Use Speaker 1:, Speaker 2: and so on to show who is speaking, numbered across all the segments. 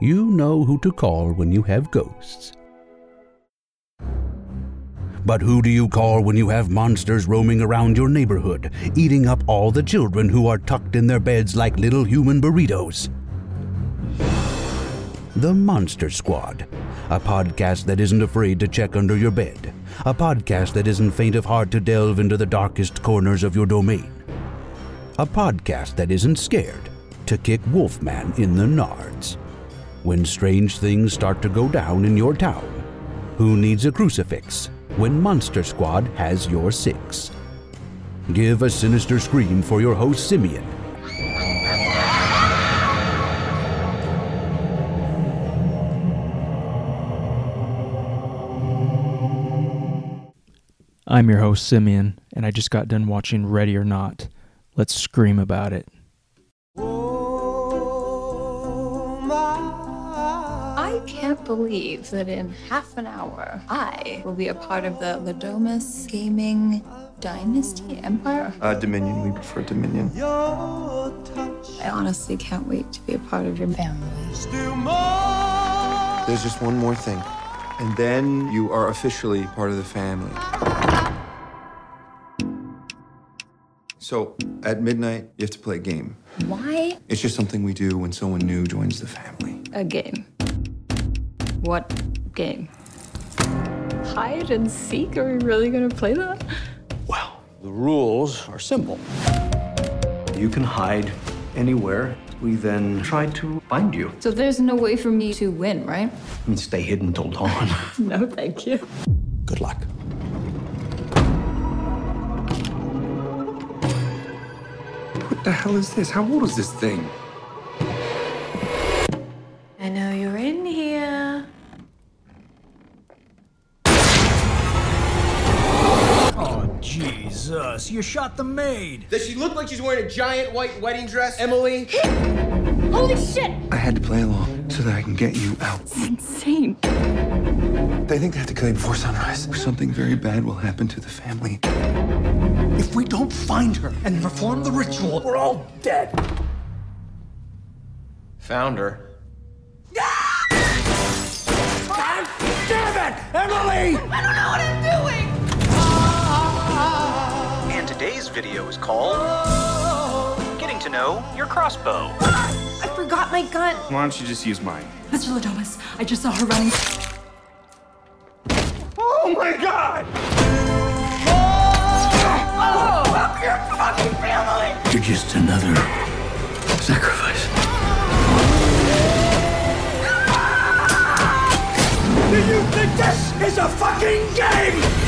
Speaker 1: you know who to call when you have ghosts. But who do you call when you have monsters roaming around your neighborhood, eating up all the children who are tucked in their beds like little human burritos? The Monster Squad, a podcast that isn't afraid to check under your bed, a podcast that isn't faint of heart to delve into the darkest corners of your domain, a podcast that isn't scared to kick Wolfman in the nards. When strange things start to go down in your town, who needs a crucifix when Monster Squad has your six? Give a sinister scream for your host, Simeon.
Speaker 2: I'm your host, Simeon, and I just got done watching Ready or Not. Let's scream about it.
Speaker 3: Believe that in half an hour, I will be a part of the Le Domas Gaming Dynasty Empire.
Speaker 4: Uh, Dominion. We prefer Dominion.
Speaker 3: I honestly can't wait to be a part of your family.
Speaker 4: There's just one more thing. And then you are officially part of the family. So, at midnight, you have to play a game.
Speaker 3: Why
Speaker 4: It's just something we do when someone new joins the family.
Speaker 3: a game? What game? Hide and seek? Are we really gonna play that?
Speaker 5: Well, the rules are simple. You can hide anywhere. We then try to find you.
Speaker 3: So there's no way for me to win, right?
Speaker 5: I mean, stay hidden till dawn.
Speaker 3: No, thank you.
Speaker 5: Good luck.
Speaker 4: What the hell is this? How old is this thing?
Speaker 6: You shot the maid.
Speaker 7: Does she look like she's wearing a giant white wedding dress, Emily?
Speaker 3: Holy shit!
Speaker 4: I had to play along so that I can get you out.
Speaker 3: It's Insane.
Speaker 4: They think they have to kill you before sunrise. Or something very bad will happen to the family.
Speaker 6: If we don't find her and perform the ritual, we're all dead.
Speaker 7: Found her. Ah!
Speaker 6: Damn it! Emily!
Speaker 8: And today's video is called Getting to Know Your Crossbow.
Speaker 9: I forgot my gun.
Speaker 4: Why don't you just use mine?
Speaker 9: Mr. Le Domas, I just saw her running.
Speaker 4: Oh my god!
Speaker 5: You're just another sacrifice.
Speaker 6: Do you think this is a fucking game?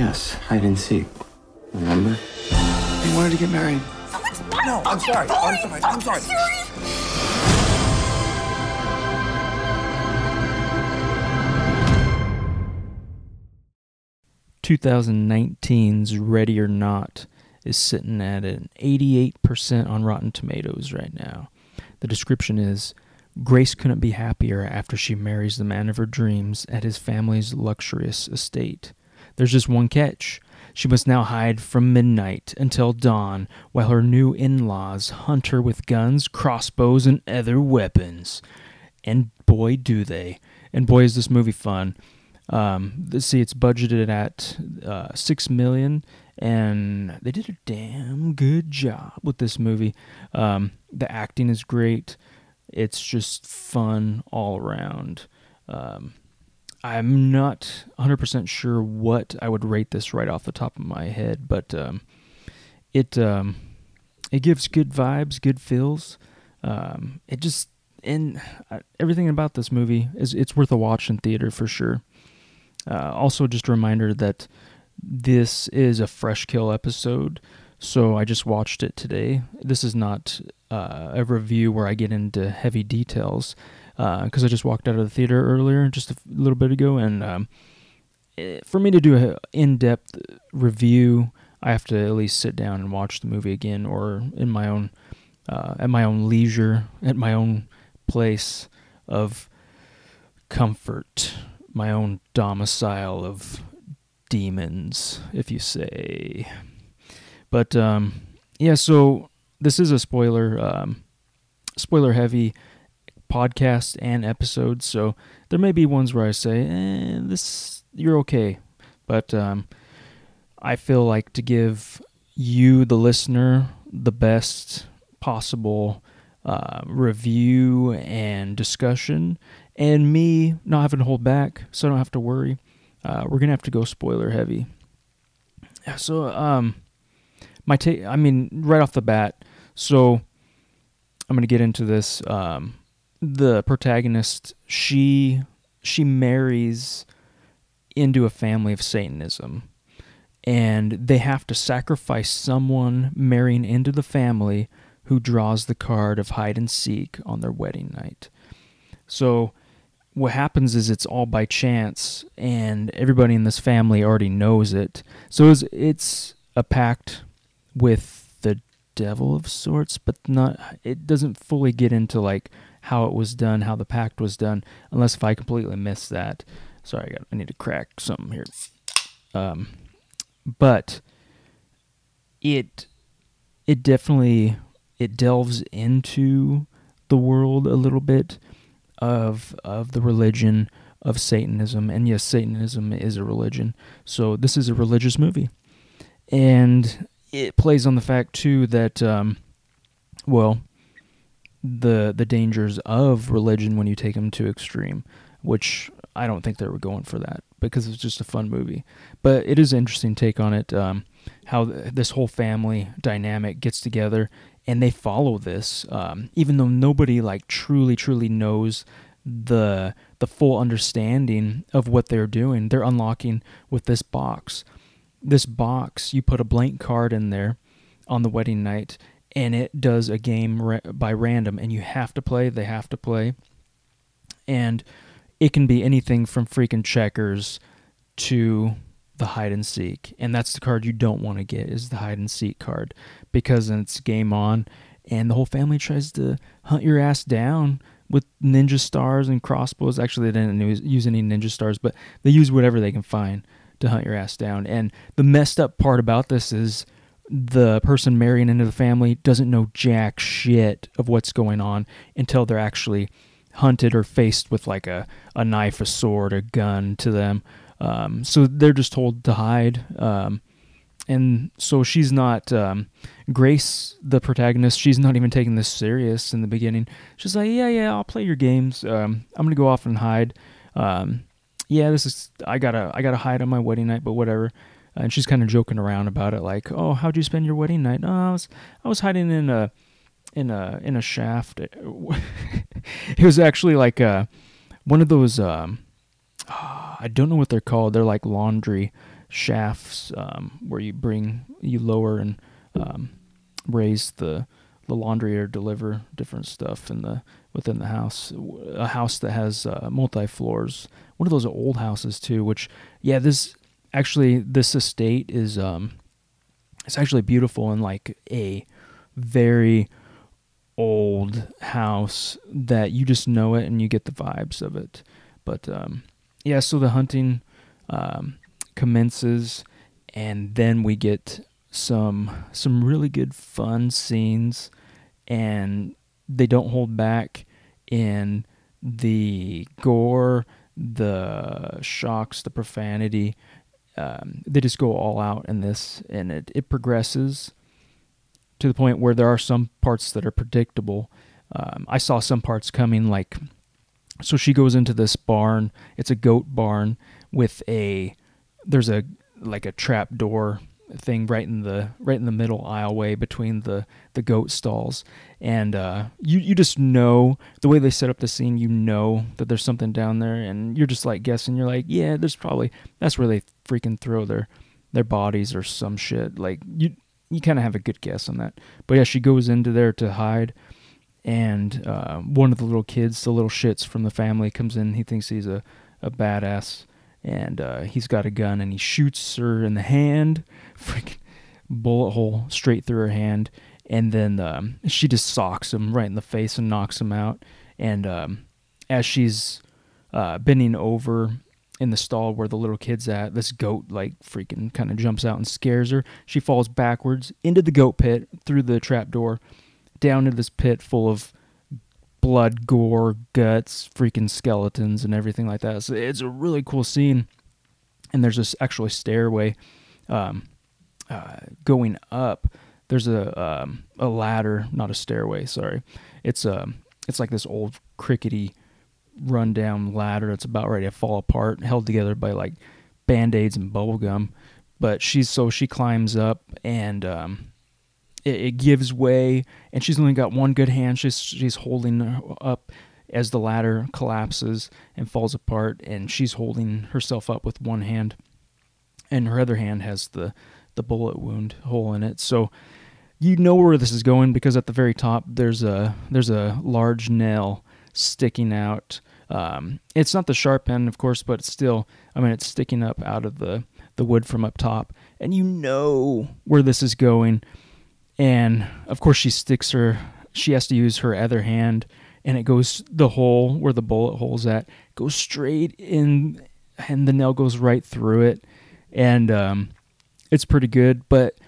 Speaker 4: Yes, hide and seek. Remember? He wanted to get married.
Speaker 6: No, I'm sorry. I'm sorry. I'm sorry.
Speaker 2: 2019's Ready or Not is sitting at an 88% on Rotten Tomatoes right now. The description is Grace couldn't be happier after she marries the man of her dreams at his family's luxurious estate. There's just one catch. She must now hide from midnight until dawn while her new in laws hunt her with guns, crossbows, and other weapons. And boy, do they. And boy, is this movie fun. Um, let's see, it's budgeted at uh, six million, and they did a damn good job with this movie. Um, the acting is great. It's just fun all around. Um, I'm not 100% sure what I would rate this right off the top of my head, but um, it um, it gives good vibes, good feels. Um, it just and uh, everything about this movie is it's worth a watch in theater for sure. Uh, also, just a reminder that this is a fresh kill episode, so I just watched it today. This is not uh, a review where I get into heavy details because I just walked out of the theater earlier, just a little bit ago, and um, eh, for me to do an in-depth review, I have to at least sit down and watch the movie again, or in my own uh, at my own leisure, at my own place of comfort, my own domicile of demons, if you say. But um, yeah, so this is a spoiler. Um, spoiler heavy podcast and episode, so there may be ones where I say, eh, this you're okay, but um, I feel like to give you, the listener, the best possible uh, review and discussion, and me not having to hold back, so I don't have to worry. Uh, we're gonna have to go spoiler heavy. Yeah, so, um, my take, I mean, right off the bat, so I'm gonna get into this. Um, the protagonist, she she marries into a family of Satanism and they have to sacrifice someone marrying into the family who draws the card of hide and seek on their wedding night. So what happens is it's all by chance and everybody in this family already knows it. So it's, it's a pact with devil of sorts, but not it doesn't fully get into like how it was done, how the pact was done, unless if I completely miss that. Sorry, I got I need to crack something here. Um but it it definitely it delves into the world a little bit of of the religion of Satanism, and yes, Satanism is a religion. So this is a religious movie, and it plays on the fact too that, um, well, the the dangers of religion when you take them to extreme, which I don't think they were going for that because it's just a fun movie. But it is an interesting take on it. Um, how this whole family dynamic gets together and they follow this, um, even though nobody like truly, truly knows the the full understanding of what they're doing. They're unlocking with this box. This box, you put a blank card in there on the wedding night, and it does a game ra- by random, and you have to play. They have to play, and it can be anything from freaking checkers to the hide and seek. And that's the card you don't want to get is the hide and seek card because it's game on and the whole family tries to hunt your ass down with ninja stars and crossbows. Actually, they didn't use any ninja stars, but they use whatever they can find to hunt your ass down. And the messed up part about this is the person marrying into the family doesn't know jack shit of what's going on until they're actually hunted or faced with like a, a knife, a sword, a gun to them. Um, so they're just told to hide. Um, and so she's not, um, Grace, the protagonist, she's not even taking this serious in the beginning. She's like, yeah, yeah, I'll play your games. Um, I'm to go off and hide. Um, yeah, this is, I gotta, I gotta hide on my wedding night, but whatever. And she's kind of joking around about it, like, "Oh, how'd you spend your wedding night?" Oh, I was, I was hiding in a, in a in a shaft. it was actually like uh, one of those. Um, I don't know what they're called. They're like laundry shafts um, where you bring you lower and um, raise the the laundry or deliver different stuff in the within the house. A house that has uh, multi floors. One of those old houses too. Which yeah, this actually this estate is um, it's actually beautiful and like a very old house that you just know it and you get the vibes of it. But um, yeah, so the hunting um, commences, and then we get some some really good fun scenes, and they don't hold back in the gore, the shocks, the profanity. Um, they just go all out in this, and it, it progresses to the point where there are some parts that are predictable. Um, I saw some parts coming, like so she goes into this barn. It's a goat barn with a there's a like a trap door thing right in the right in the middle aisleway between the the goat stalls and uh, you you just know the way they set up the scene you know that there's something down there and you're just like guessing you're like yeah there's probably that's where they freaking throw their their bodies or some shit like you you kind of have a good guess on that. But yeah, she goes into there to hide, and uh, one of the little kids, the little shits from the family, comes in. He thinks he's a, a badass, and uh, he's got a gun, and he shoots her in the hand, freaking bullet hole straight through her hand, and then um, she just socks him right in the face and knocks him out. And um, as she's uh, bending over in the stall where the little kid's at. This goat like freaking kind of jumps out and scares her. She falls backwards into the goat pit through the trap door, down into this pit full of blood, gore, guts, freaking skeletons, and everything like that. So it's a really cool scene. And there's this actually stairway um, uh, going up. There's a um, a ladder, not a stairway. Sorry, it's a um, it's like this old crickety rundown ladder that's about ready to fall apart, held together by like band aids and bubble gum. But she's so she climbs up and um, it, it, gives way, and she's only got one good hand. She's she's holding up as the ladder collapses and falls apart, and she's holding herself up with one hand, and her other hand has the the bullet wound hole in it. So you know where this is going because at the very top there's a there's a large nail sticking out. Um, it's not the sharp end, of course, but it's still. I mean, it's sticking up out of the the wood from up top, and you know where this is going. And of course, she sticks her. She has to use her other hand, and it goes the hole where the bullet hole's at goes straight in, and the nail goes right through it, and um, it's pretty good. But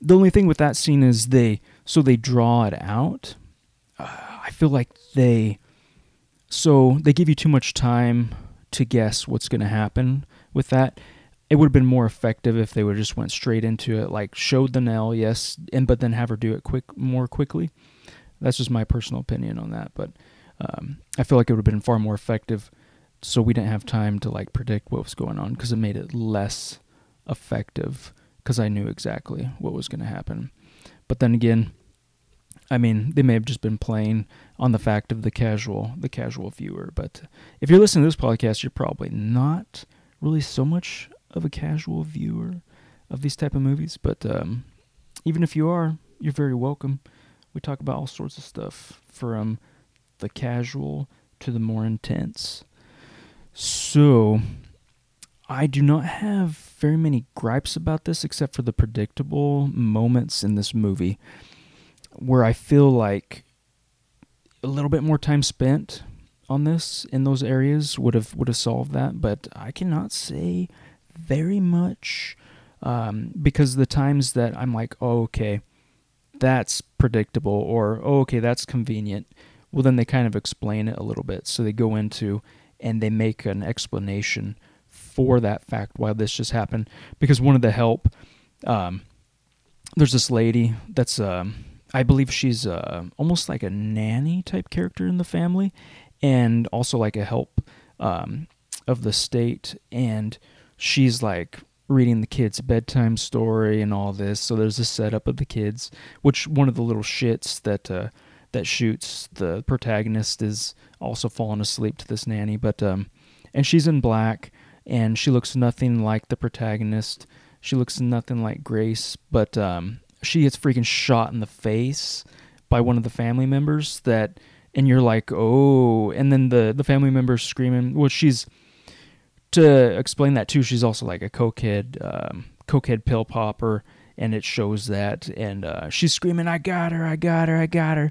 Speaker 2: the only thing with that scene is they so they draw it out. Uh, I feel like they so they give you too much time to guess what's going to happen with that. It would have been more effective if they would just went straight into it, like showed the nail, yes, and but then have her do it quick more quickly. That's just my personal opinion on that, but um, I feel like it would have been far more effective, so we didn't have time to like predict what was going on because it made it less effective because I knew exactly what was going to happen. But then again, I mean, they may have just been playing on the fact of the casual, the casual viewer. But if you're listening to this podcast, you're probably not really so much of a casual viewer of these type of movies. But um, even if you are, you're very welcome. We talk about all sorts of stuff from the casual to the more intense. So I do not have very many gripes about this except for the predictable moments in this movie where I feel like a little bit more time spent on this in those areas would have would have solved that, but I cannot say very much um, because the times that I'm like, oh, okay, that's predictable, or oh, okay, that's convenient. Well, then they kind of explain it a little bit, so they go into and they make an explanation for that fact why this just happened. Because one of the help, um, there's this lady that's um, I believe she's uh, almost like a nanny type character in the family, and also like a help um, of the state. And she's like reading the kids bedtime story and all this. So there's a setup of the kids, which one of the little shits that uh, that shoots the protagonist is also falling asleep to this nanny. But um, and she's in black, and she looks nothing like the protagonist. She looks nothing like Grace, but um, she gets freaking shot in the face by one of the family members that and you're like oh and then the the family members screaming well she's to explain that too she's also like a cokehead um, cokehead pill popper and it shows that and uh, she's screaming i got her i got her i got her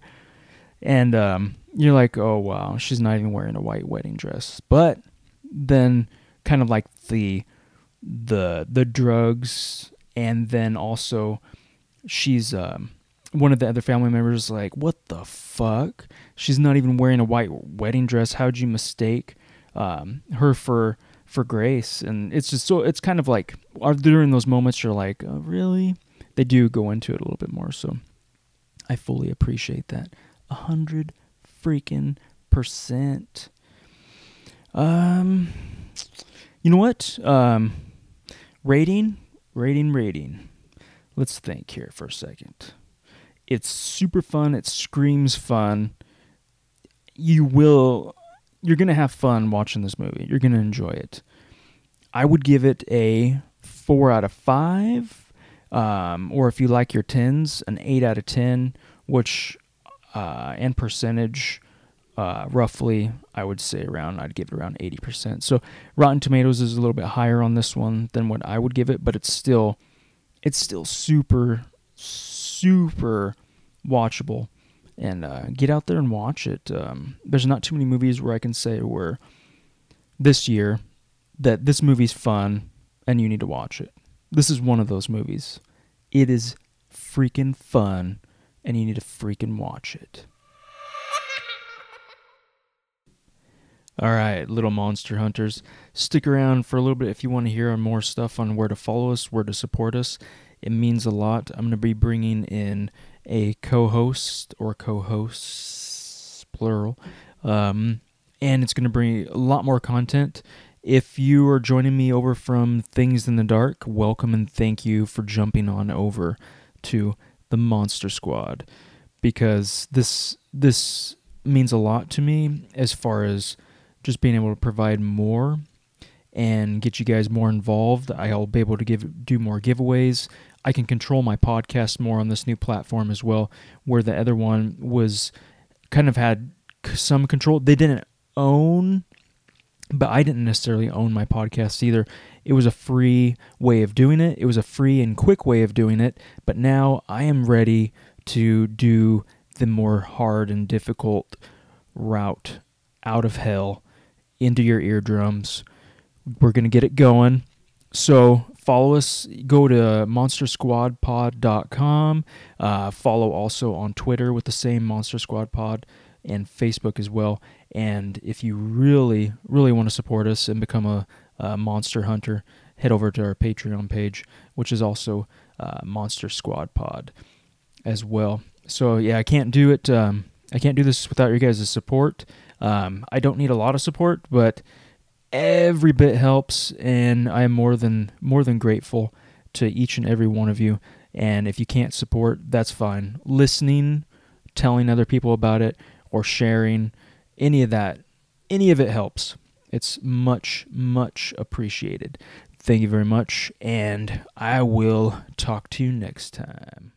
Speaker 2: and um, you're like oh wow she's not even wearing a white wedding dress but then kind of like the the the drugs and then also she's um, one of the other family members is like, "What the fuck? She's not even wearing a white wedding dress. How'd you mistake um, her for for Grace?" And it's just so it's kind of like during those moments you're like, oh, "Really?" They do go into it a little bit more, so I fully appreciate that. A hundred freaking percent. Um, you know what? Um, rating, rating, rating let's think here for a second. It's super fun. It screams fun. You will, you're going to have fun watching this movie. You're going to enjoy it. I would give it a four out of five. Um, or if you like your tens, an eight out of 10, which, uh, and percentage, uh, roughly, I would say around, I'd give it around 80%. So Rotten Tomatoes is a little bit higher on this one than what I would give it, but it's still it's still super, super watchable. And uh, get out there and watch it. Um, there's not too many movies where I can say where this year that this movie's fun and you need to watch it. This is one of those movies. It is freaking fun and you need to freaking watch it. All right, little monster hunters, stick around for a little bit if you want to hear more stuff on where to follow us, where to support us. It means a lot. I'm going to be bringing in a co-host or co-hosts plural, um, and it's going to bring a lot more content. If you are joining me over from Things in the Dark, welcome and thank you for jumping on over to the Monster Squad because this this means a lot to me as far as just being able to provide more and get you guys more involved. I'll be able to give do more giveaways. I can control my podcast more on this new platform as well, where the other one was kind of had some control. They didn't own, but I didn't necessarily own my podcast either. It was a free way of doing it. It was a free and quick way of doing it. But now I am ready to do the more hard and difficult route out of hell into your eardrums. We're going to get it going. So follow us. Go to monstersquadpod.com. Uh, follow also on Twitter with the same Monster Squad Pod and Facebook as well. And if you really, really want to support us and become a, a monster hunter, head over to our Patreon page, which is also uh, Monster Squad Pod as well. So yeah, I can't do it. Um, I can't do this without your guys' support. Um, I don't need a lot of support, but every bit helps, and I am more than more than grateful to each and every one of you. And if you can't support, that's fine. Listening, telling other people about it, or sharing, any of that, any of it helps. It's much, much appreciated. Thank you very much, and I will talk to you next time.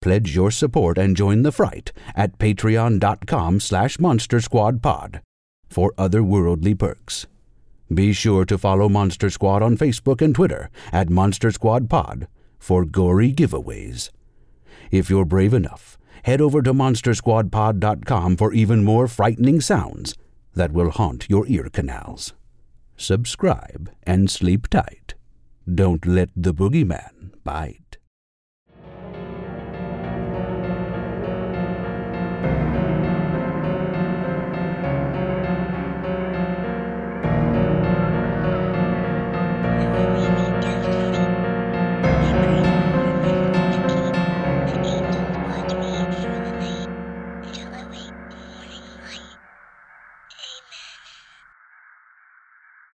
Speaker 1: Pledge your support and join the fright at patreon.com slash monstersquadpod for otherworldly perks. Be sure to follow Monster Squad on Facebook and Twitter at Monster Squad Pod for gory giveaways. If you're brave enough, head over to monstersquadpod.com for even more frightening sounds that will haunt your ear canals. Subscribe and sleep tight. Don't let the boogeyman bite.